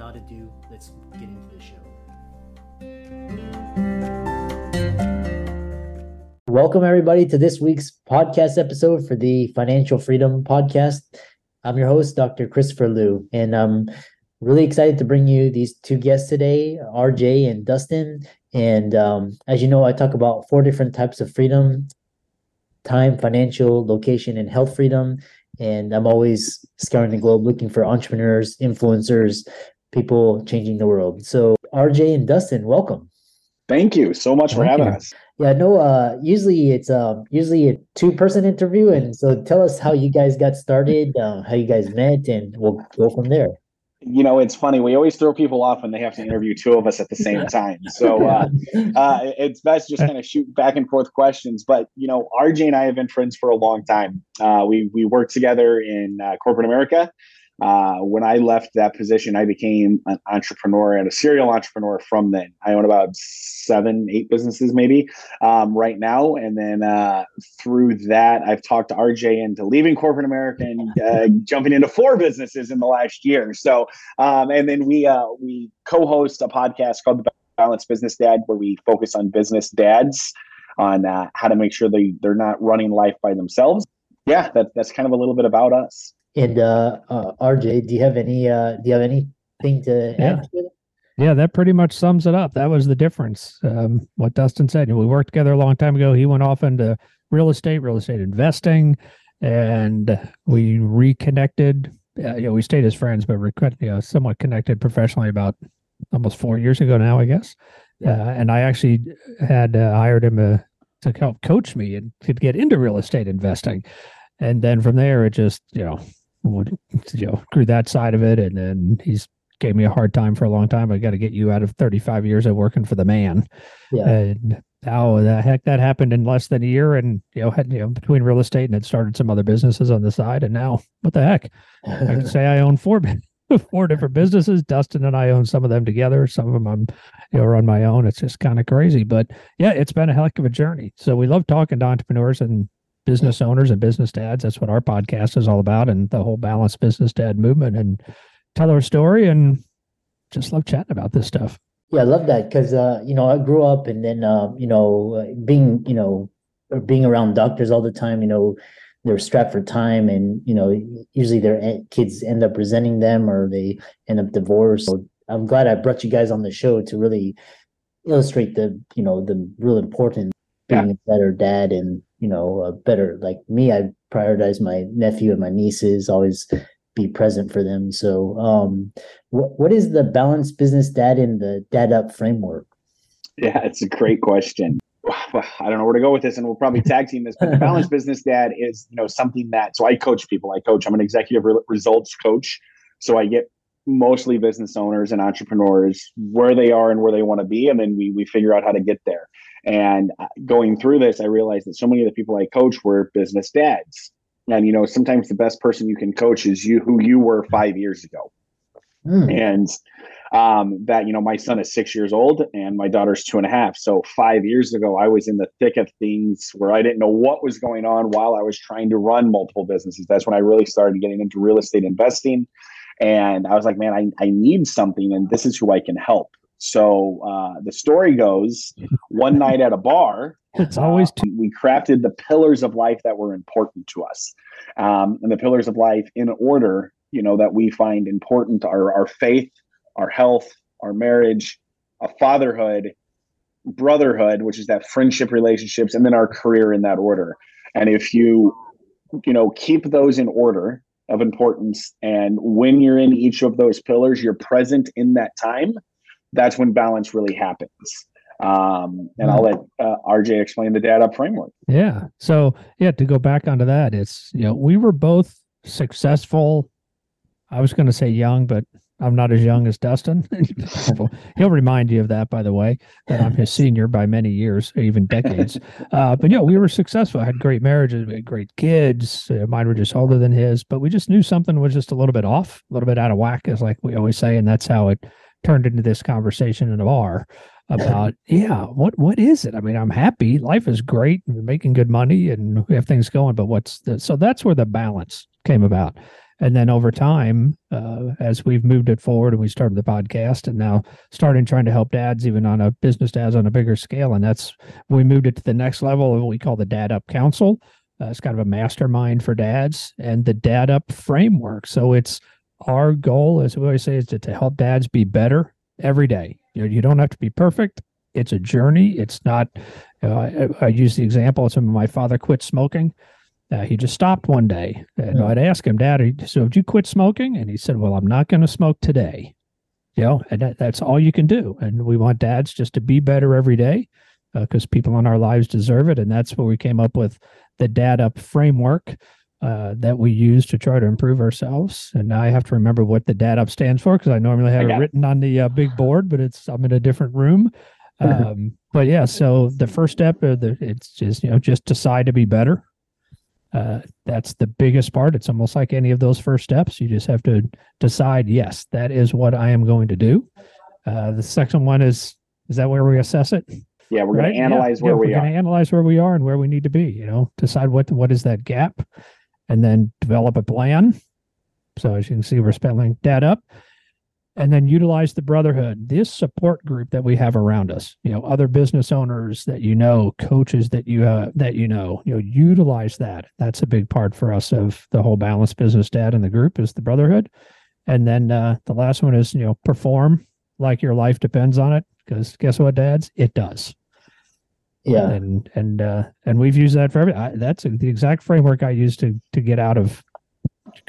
Without ado, let's get into the show. Welcome, everybody, to this week's podcast episode for the Financial Freedom Podcast. I'm your host, Dr. Christopher Liu, and I'm really excited to bring you these two guests today, RJ and Dustin. And um, as you know, I talk about four different types of freedom time, financial, location, and health freedom. And I'm always scouring the globe looking for entrepreneurs, influencers, people changing the world. So, RJ and Dustin, welcome. Thank you so much for having you. us. Yeah, no, uh usually it's um usually a two-person interview and so tell us how you guys got started, uh, how you guys met and we'll go from there. You know, it's funny. We always throw people off when they have to interview two of us at the same time. So uh, uh, it's best just kind of shoot back and forth questions. But you know, RJ and I have been friends for a long time. Uh, we we worked together in uh, corporate America. Uh, when I left that position, I became an entrepreneur and a serial entrepreneur from then. I own about seven, eight businesses maybe um, right now. And then uh, through that, I've talked to RJ into leaving corporate America and uh, jumping into four businesses in the last year. So, um, and then we uh, we co-host a podcast called The Balanced Business Dad, where we focus on business dads on uh, how to make sure they they're not running life by themselves. Yeah, that, that's kind of a little bit about us. And uh, uh RJ, do you have any uh do you have anything to Yeah. add to? Yeah, that pretty much sums it up. That was the difference. Um, what Dustin said. We worked together a long time ago. He went off into real estate, real estate investing, and we reconnected. Uh, you know, we stayed as friends, but we you know, somewhat connected professionally about almost four years ago now, I guess. Uh, and I actually had uh, hired him uh, to help coach me and to get into real estate investing. And then from there, it just you know, you know, grew that side of it, and then he's gave me a hard time for a long time. I got to get you out of 35 years of working for the man. Yeah. And how the heck that happened in less than a year. And, you know, had, you know, between real estate and had started some other businesses on the side. And now what the heck? I can say I own four, four different businesses. Dustin and I own some of them together. Some of them I'm, you know, on my own. It's just kind of crazy, but yeah, it's been a heck of a journey. So we love talking to entrepreneurs and business owners and business dads. That's what our podcast is all about. And the whole balanced business dad movement and tell our story and just love chatting about this stuff. Yeah, I love that because uh, you know I grew up and then uh, you know being you know being around doctors all the time. You know they're strapped for time, and you know usually their kids end up resenting them or they end up divorced. So I'm glad I brought you guys on the show to really illustrate the you know the real importance of being a better dad and you know a better like me. I prioritize my nephew and my nieces. Always be present for them. So um what what is the balanced business dad in the dad up framework? Yeah, it's a great question. I don't know where to go with this, and we'll probably tag team this. But the balanced business dad is, you know, something that. So I coach people. I coach. I'm an executive re- results coach. So I get mostly business owners and entrepreneurs where they are and where they want to be, and then we we figure out how to get there. And uh, going through this, I realized that so many of the people I coach were business dads. And you know, sometimes the best person you can coach is you who you were five years ago Hmm. and um, that you know my son is six years old and my daughter's two and a half so five years ago i was in the thick of things where i didn't know what was going on while i was trying to run multiple businesses that's when i really started getting into real estate investing and i was like man i, I need something and this is who i can help. So uh, the story goes one night at a bar It's always uh, we crafted the pillars of life that were important to us. Um, and the pillars of life in order you know that we find important are our faith our health our marriage a fatherhood brotherhood which is that friendship relationships and then our career in that order. And if you you know keep those in order of importance and when you're in each of those pillars you're present in that time that's when balance really happens um, and i'll let uh, rj explain the dad up framework Yeah. So yeah, to go back onto that, it's you know we were both successful. I was going to say young, but I'm not as young as Dustin. He'll remind you of that, by the way, that I'm his senior by many years, even decades. Uh, but yeah, we were successful. I had great marriages, we had great kids. Uh, mine were just older than his, but we just knew something was just a little bit off, a little bit out of whack, as like we always say, and that's how it turned into this conversation in a bar about yeah what what is it i mean i'm happy life is great we're making good money and we have things going but what's the so that's where the balance came about and then over time uh, as we've moved it forward and we started the podcast and now starting trying to help dads even on a business dads on a bigger scale and that's we moved it to the next level of what we call the dad up council uh, it's kind of a mastermind for dads and the dad up framework so it's our goal as we always say is to, to help dads be better every day you know, you don't have to be perfect. It's a journey. It's not. Uh, I, I, use the example. Of some of my father quit smoking. Uh, he just stopped one day, and yeah. I'd ask him, "Dad, so did you quit smoking?" And he said, "Well, I'm not going to smoke today." You know, and that, that's all you can do. And we want dads just to be better every day because uh, people in our lives deserve it. And that's where we came up with the Dad Up framework uh, that we use to try to improve ourselves. And now I have to remember what the dad up stands for because I normally have it written on the uh, big board, but it's I'm in a different room. Um, but yeah, so the first step, uh, the, it's just you know just decide to be better. Uh, that's the biggest part. It's almost like any of those first steps. You just have to decide, yes, that is what I am going to do. Uh, the second one is is that where we assess it? Yeah, we're right? going to analyze yeah, where yeah, we we're are. Going to analyze where we are and where we need to be. You know, decide what what is that gap, and then develop a plan. So as you can see, we're spelling that up. And then utilize the brotherhood, this support group that we have around us. You know, other business owners that you know, coaches that you uh, that you know. You know, utilize that. That's a big part for us of the whole balanced business dad and the group is the brotherhood. And then uh, the last one is you know perform like your life depends on it. Because guess what, dads, it does yeah and and uh and we've used that for every I, that's the exact framework i use to to get out of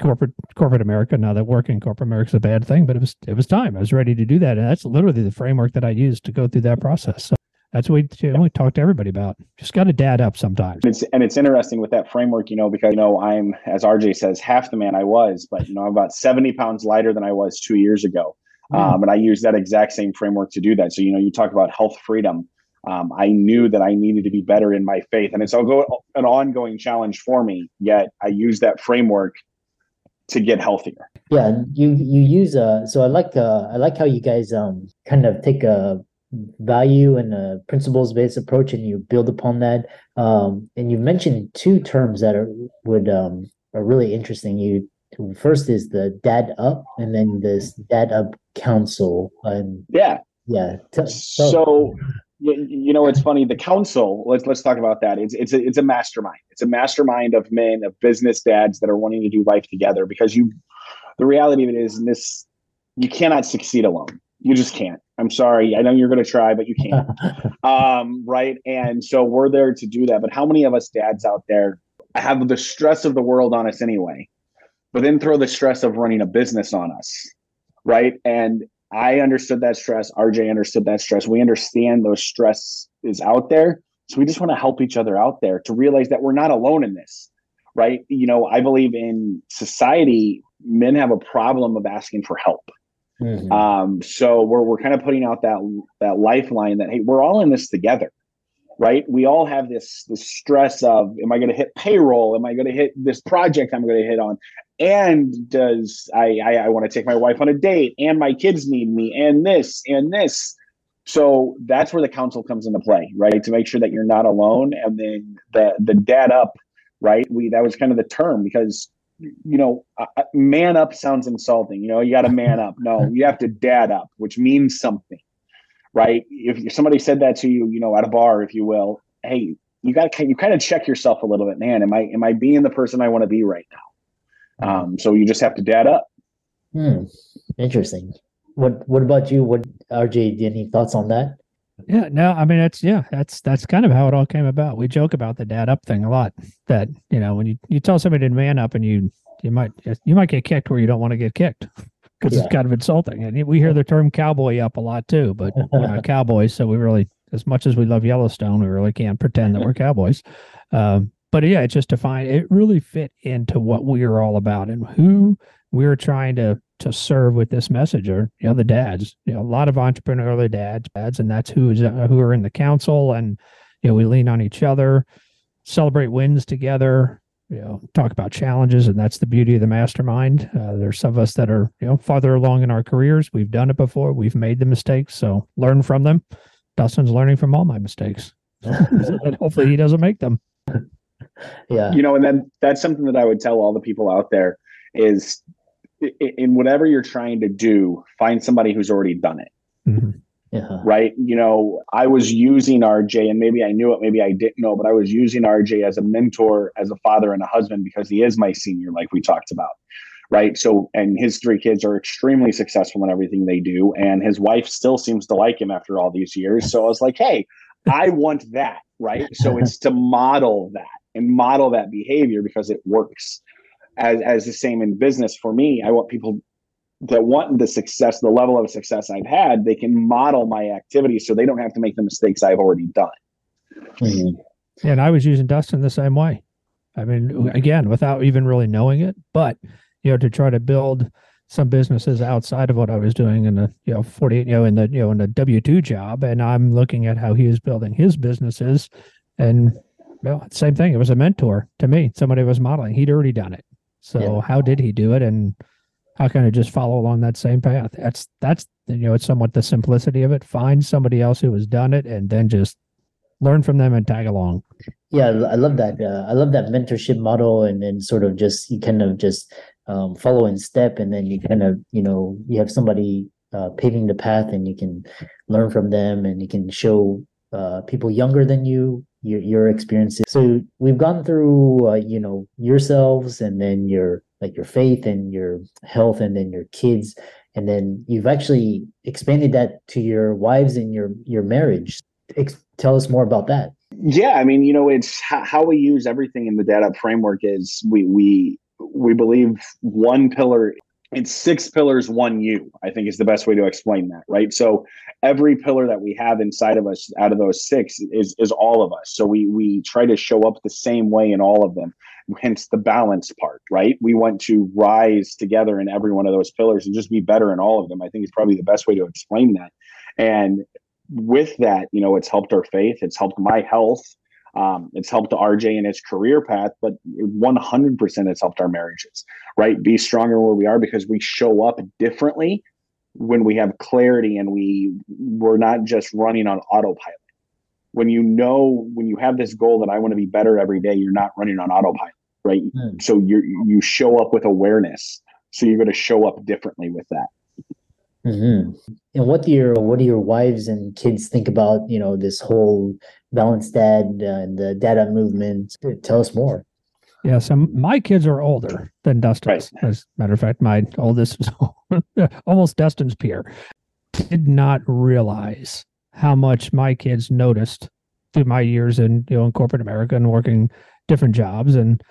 corporate corporate america. Now that working corporate america is a bad thing but it was it was time. I was ready to do that. And that's literally the framework that i used to go through that process. So that's what we, you know, we talk to everybody about. Just got to dad up sometimes. It's and it's interesting with that framework you know because you know i'm as rj says half the man i was but you know i'm about 70 pounds lighter than i was two years ago. Mm. um, and i use that exact same framework to do that. So you know you talk about health freedom. Um, I knew that I needed to be better in my faith, and it's an ongoing challenge for me. Yet I use that framework to get healthier. Yeah, you you use uh so I like uh I like how you guys um kind of take a value and a principles based approach and you build upon that. Um, and you mentioned two terms that are would um are really interesting. You first is the dad up, and then this dad up council. And yeah, yeah. so, so you, you know, it's funny. The council. Let's let's talk about that. It's it's a, it's a mastermind. It's a mastermind of men of business dads that are wanting to do life together. Because you, the reality of it is, in this you cannot succeed alone. You just can't. I'm sorry. I know you're going to try, but you can't. um, right? And so we're there to do that. But how many of us dads out there have the stress of the world on us anyway, but then throw the stress of running a business on us, right? And I understood that stress. RJ understood that stress. We understand those stress is out there. So we just want to help each other out there to realize that we're not alone in this, right? You know, I believe in society, men have a problem of asking for help. Mm-hmm. Um, so we're, we're kind of putting out that, that lifeline that, hey, we're all in this together right? We all have this this stress of am I going to hit payroll? Am I going to hit this project I'm going to hit on? And does I I, I want to take my wife on a date? And my kids need me? And this and this. So that's where the council comes into play, right? To make sure that you're not alone. And then the the dad up, right? We that was kind of the term because you know, uh, man up sounds insulting. You know, you got to man up. No, you have to dad up, which means something right? If somebody said that to you, you know, at a bar, if you will, hey, you got to you kind of check yourself a little bit, man. Am I am I being the person I want to be right now? Um, so you just have to dad up. Hmm. Interesting. What What about you? What RJ? Any thoughts on that? Yeah, no, I mean it's yeah, that's that's kind of how it all came about. We joke about the dad up thing a lot. That you know when you you tell somebody to man up and you you might you might get kicked where you don't want to get kicked because yeah. it's kind of insulting. And we hear the term cowboy up a lot too, but we're not cowboys. So we really, as much as we love Yellowstone, we really can't pretend that we're cowboys. Um, but yeah, it's just to find it really fit into what we are all about and who we're trying to to serve with this message are you know the dads you know a lot of entrepreneurial dads dads and that's who is uh, who are in the council and you know we lean on each other celebrate wins together you know talk about challenges and that's the beauty of the mastermind. Uh, there's some of us that are you know farther along in our careers. We've done it before. We've made the mistakes. So learn from them. Dustin's learning from all my mistakes. And hopefully he doesn't make them yeah. You know and then that's something that i would tell all the people out there is in whatever you're trying to do find somebody who's already done it. Mm-hmm. yeah. Right? You know i was using rj and maybe i knew it maybe i didn't know but i was using rj as a mentor as a father and a husband because he is my senior like we talked about. Right? So and his three kids are extremely successful in everything they do and his wife still seems to like him after all these years. So i was like hey i want that. Right? So it's to model that and model that behavior because it works. As as the same in business for me i want people that want the success the level of success i've had they can model my activities so they don't have to make the mistakes i've already done. Mhm. and i was using dustin the same way. I mean again without even really knowing it but you know to try to build some businesses outside of what i was doing in the you know 48 you know in the you know in the w2 job and i'm looking at how he is building his businesses and well same thing. It was a mentor to me somebody was modeling. He'd already done it. So Yeah. how did he do it? And how can i just follow along that same path? That's that's you know it's somewhat the simplicity of it. Find somebody else who has done it and then just learn from them and tag along. Yeah, I love that. Uh, I love that mentorship model, and then sort of just you kind of just um, follow in step, and then you kind of you know you have somebody uh, paving the path, and you can learn from them, and you can show uh, people younger than you your your experiences. So we've gone through uh, you know yourselves, and then your like your faith and your health, and then your kids, and then you've actually expanded that to your wives and your your marriage. Ex- tell us more about that. yeah i mean you know it's how, how we use everything in the dad up framework is we we we believe one pillar it's six pillars one you i think is the best way to explain that right? So every pillar that we have inside of us out of those six is is all of us. So we we try to show up the same way in all of them hence the balance part right? We want to rise together in every one of those pillars and just be better in all of them. I think it's probably the best way to explain that. And with that, you know, it's helped our faith, it's helped my health, um, it's helped RJ in his career path, but 100% it's helped our marriages, right? Be stronger where we are because we show up differently when we have clarity and we we're not just running on autopilot. When you know, when you have this goal that I want to be better every day, you're not running on autopilot, right? Hmm. So you you show up with awareness. So you're going to show up differently with that. Hmm And what do your what do your wives and kids think about you know this whole balanced dad uh, and the dad up movement? Tell us more. Yeah, so my kids are older than Dustin's. As a matter of fact, my oldest is almost Dustin's peer. Did not realize how much my kids noticed through my years in you know in corporate America and working different jobs and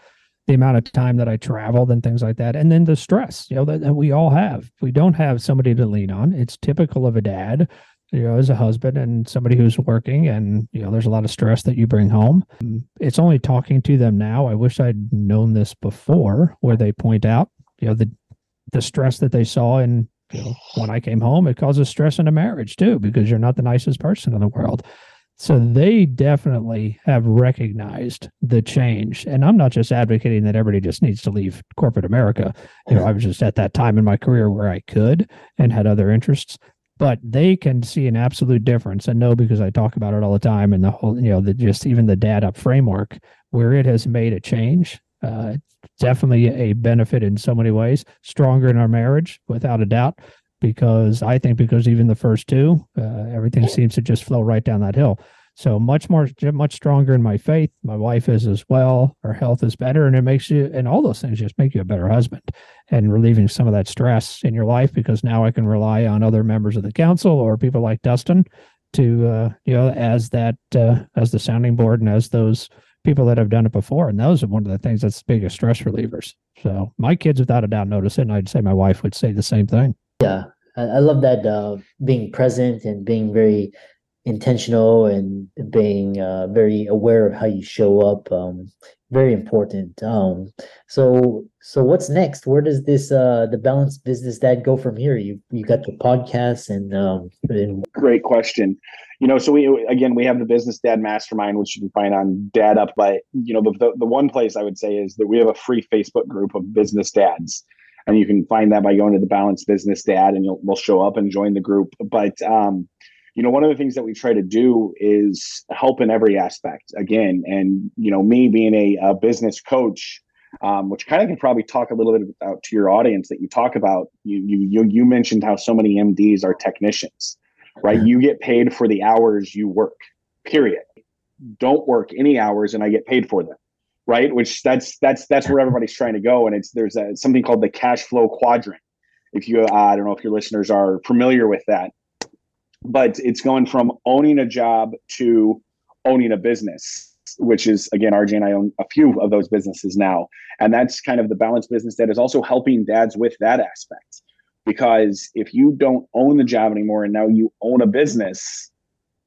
the amount of time that I traveled and things like that, and then the stress you know that, that we all have. We don't have somebody to lean on. It's typical of a dad, you know, as a husband and somebody who's working, and you know, there's a lot of stress that you bring home it's only talking to them now. I wish I'd known this before, where they point out, you know, the the stress that they saw in you know, when I came home. It causes stress in a marriage too, because you're not the nicest person in the world. So they definitely have recognized the change. And I'm not just advocating that everybody just needs to leave corporate America. You know, I was just at that time in my career where I could and had other interests but they can see an absolute difference and know because I talk about it all the time and the whole, you know, the just even the dad up framework where it has made a change. Uh, definitely a benefit in so many ways. Stronger in our marriage, without a doubt, because I think because even the first two, uh, everything seems to just flow right down that hill. So much more, much stronger in my faith. My wife is as well. Her health is better, and it makes you, and all those things just make you a better husband and relieving some of that stress in your life because now I can rely on other members of the council or people like Dustin to, uh, you know, as that, uh, as the sounding board and as those people that have done it before. And those are one of the things that's the biggest stress relievers. So my kids, without a doubt, notice it. And I'd say my wife would say the same thing. Yeah, I, I love that uh, being present and being very intentional and being uh, very aware of how you show up. Um, very important. Um, so so what's next? Where does this uh, the balanced business dad go from here? You you got the podcast and, um, and great question. You know, so we again we have the business dad mastermind, which you can find on Dad Up. But you know, the, the the one place I would say is that we have a free Facebook group of business dads and you can find that by going to the balanced business dad and you'll we'll show up and join the group but um, you know, one of the things that we try to do is help in every aspect again. And, you know, me being a, a business coach, um, which kind of can probably talk a little bit about to your audience that you talk about. You, you, you mentioned how so many MDs are technicians, right? You get paid for the hours you work, period. Don't work any hours and I get paid for them. Right. Which that's, that's, that's where everybody's trying to go. And it's, there's a, something called the cash flow quadrant. If you, uh, I don't know if your listeners are familiar with that, but it's going from owning a job to owning a business which is again rj and i own a few of those businesses now and that's kind of the balanced business that is also helping dads with that aspect because if you don't own the job anymore and now you own a business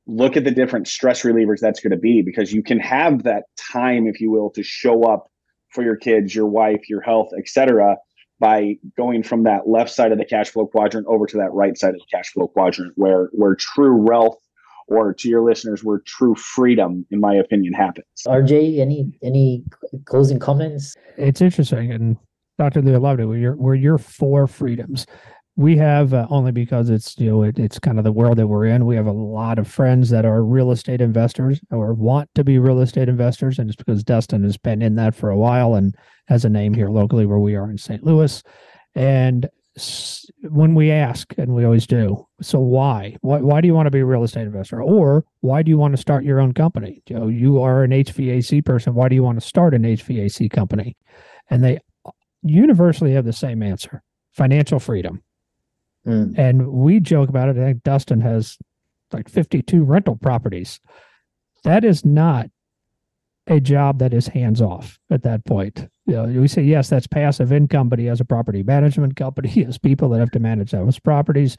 look at the different stress relievers that's going to be because you can have that time if you will to show up for your kids your wife your health etc by going from that left side of the cash flow quadrant over to that right side of the cash flow quadrant where where true wealth or to your listeners where true freedom in my opinion happens. Rj any any closing comments? It's interesting and dr Liu loved it where you're where your four freedoms we have uh, only because it's you know it, it's kind of the world that we're in. We have a lot of friends that are real estate investors or want to be real estate investors and it's because dustin has been in that for a while and has a name here locally where we are in st louis. And when we ask and we always do so why? why why do you want to be a real estate investor? Or why do you want to start your own company? You know you are an hvac person. Why do you want to start an hvac company? And they universally have the same answer financial freedom Mm. And we joke about it. I think Dustin has like 52 rental properties. That is not a job that is hands off at that point. You know, we say, yes, that's passive income, but he has a property management company. He has people that have to manage those properties.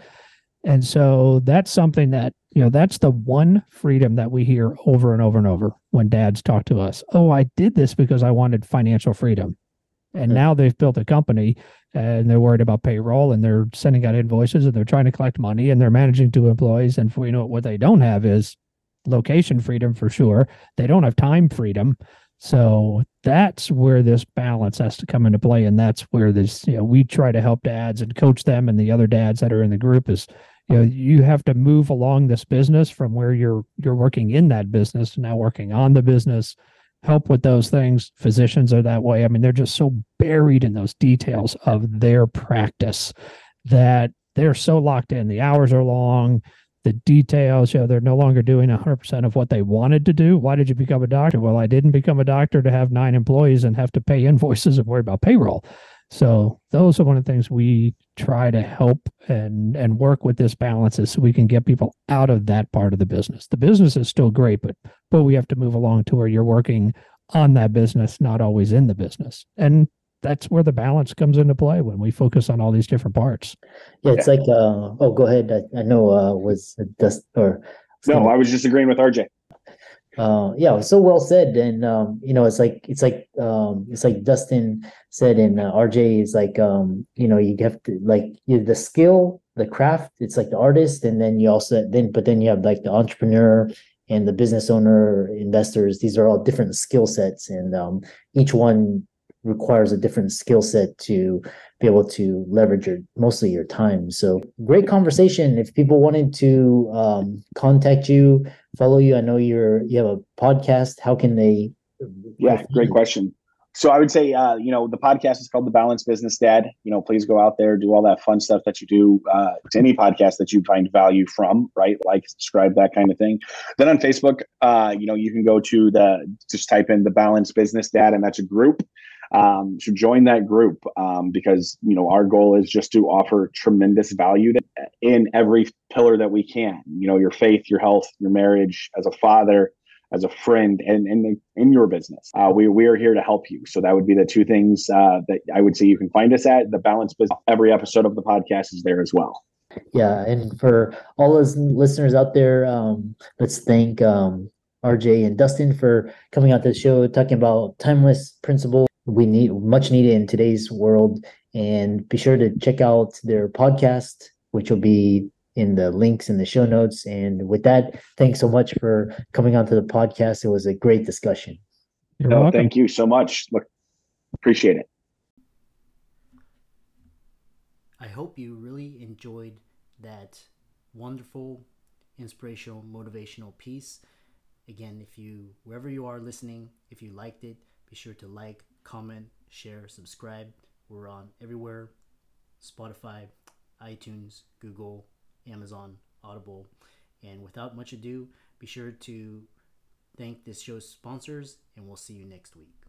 And so that's something that, you know, that's the one freedom that we hear over and over and over when dads talk to us. Oh, I did this because I wanted financial freedom. And hmm. now they've built a company uh, and they're worried about payroll and they're sending out invoices and they're trying to collect money and they're managing two employees. And for you know what they don't have is location freedom for sure. They don't have time freedom. So that's where this balance has to come into play. And that's where this, you know, we try to help dads and coach them and the other dads that are in the group is, you know, you have to move along this business from where you're you're working in that business to now working on the business help with those things. Physicians are that way. I mean, they're just so buried in those details of their practice that they're so locked in. The hours are long, the details, you know, they're no longer doing 100% of what they wanted to do. Why did you become a doctor? Well, I didn't become a doctor to have nine employees and have to pay invoices and worry about payroll. So those are one of the things we try to help and and work with this balance is so we can get people out of that part of the business. The business is still great, but but we have to move along to where you're working on that business, not always in the business. And that's where the balance comes into play when we focus on all these different parts. Yeah, it's like uh oh go ahead. I, I know uh was dust or no, I was just agreeing with RJ uh yeah so well said and um you know it's like it's like um it's like dustin said and uh, rj is like um you know you have to like you the skill the craft it's like the artist and then you also then but then you have like the entrepreneur and the business owner investors these are all different skill sets and um each one requires a different skill set to be able to leverage your mostly your time. So great conversation. If people wanted to um, contact you, follow you, I know you're you have a podcast. How can they? Yeah, great question. So I would say, uh, you know, the podcast is called The Balanced Business Dad. You know, please go out there, do all that fun stuff that you do uh, to any podcast that you find value from, right? Like, subscribe, that kind of thing. Then on Facebook, uh, you know, you can go to the just type in The Balanced Business Dad, and that's a group um, so join that group um, because you know our goal is just to offer tremendous value to, in every pillar that we can you know your faith your health your marriage as a father as a friend and in, in your business. Uh, we, we are here to help you. So that would be the two things uh, that i would say you can find us at. The balance business every episode of the podcast is there as well. Yeah, and for all those listeners out there, um, let's thank um, RJ and Dustin for coming out to the show, talking about timeless principle we need much needed in today's world. And be sure to check out their podcast, which will be in the links in the show notes. And with that, thanks so much for coming onto the podcast. It was a great discussion. You're no, welcome. thank you so much. Look, appreciate it. I hope you really enjoyed that wonderful, inspirational, motivational piece. Again, if you, wherever you are listening, if you liked it, be sure to like, comment, share, subscribe. We're on everywhere Spotify, iTunes, Google, Amazon, Audible. And without much ado, be sure to thank this show's sponsors, and we'll see you next week.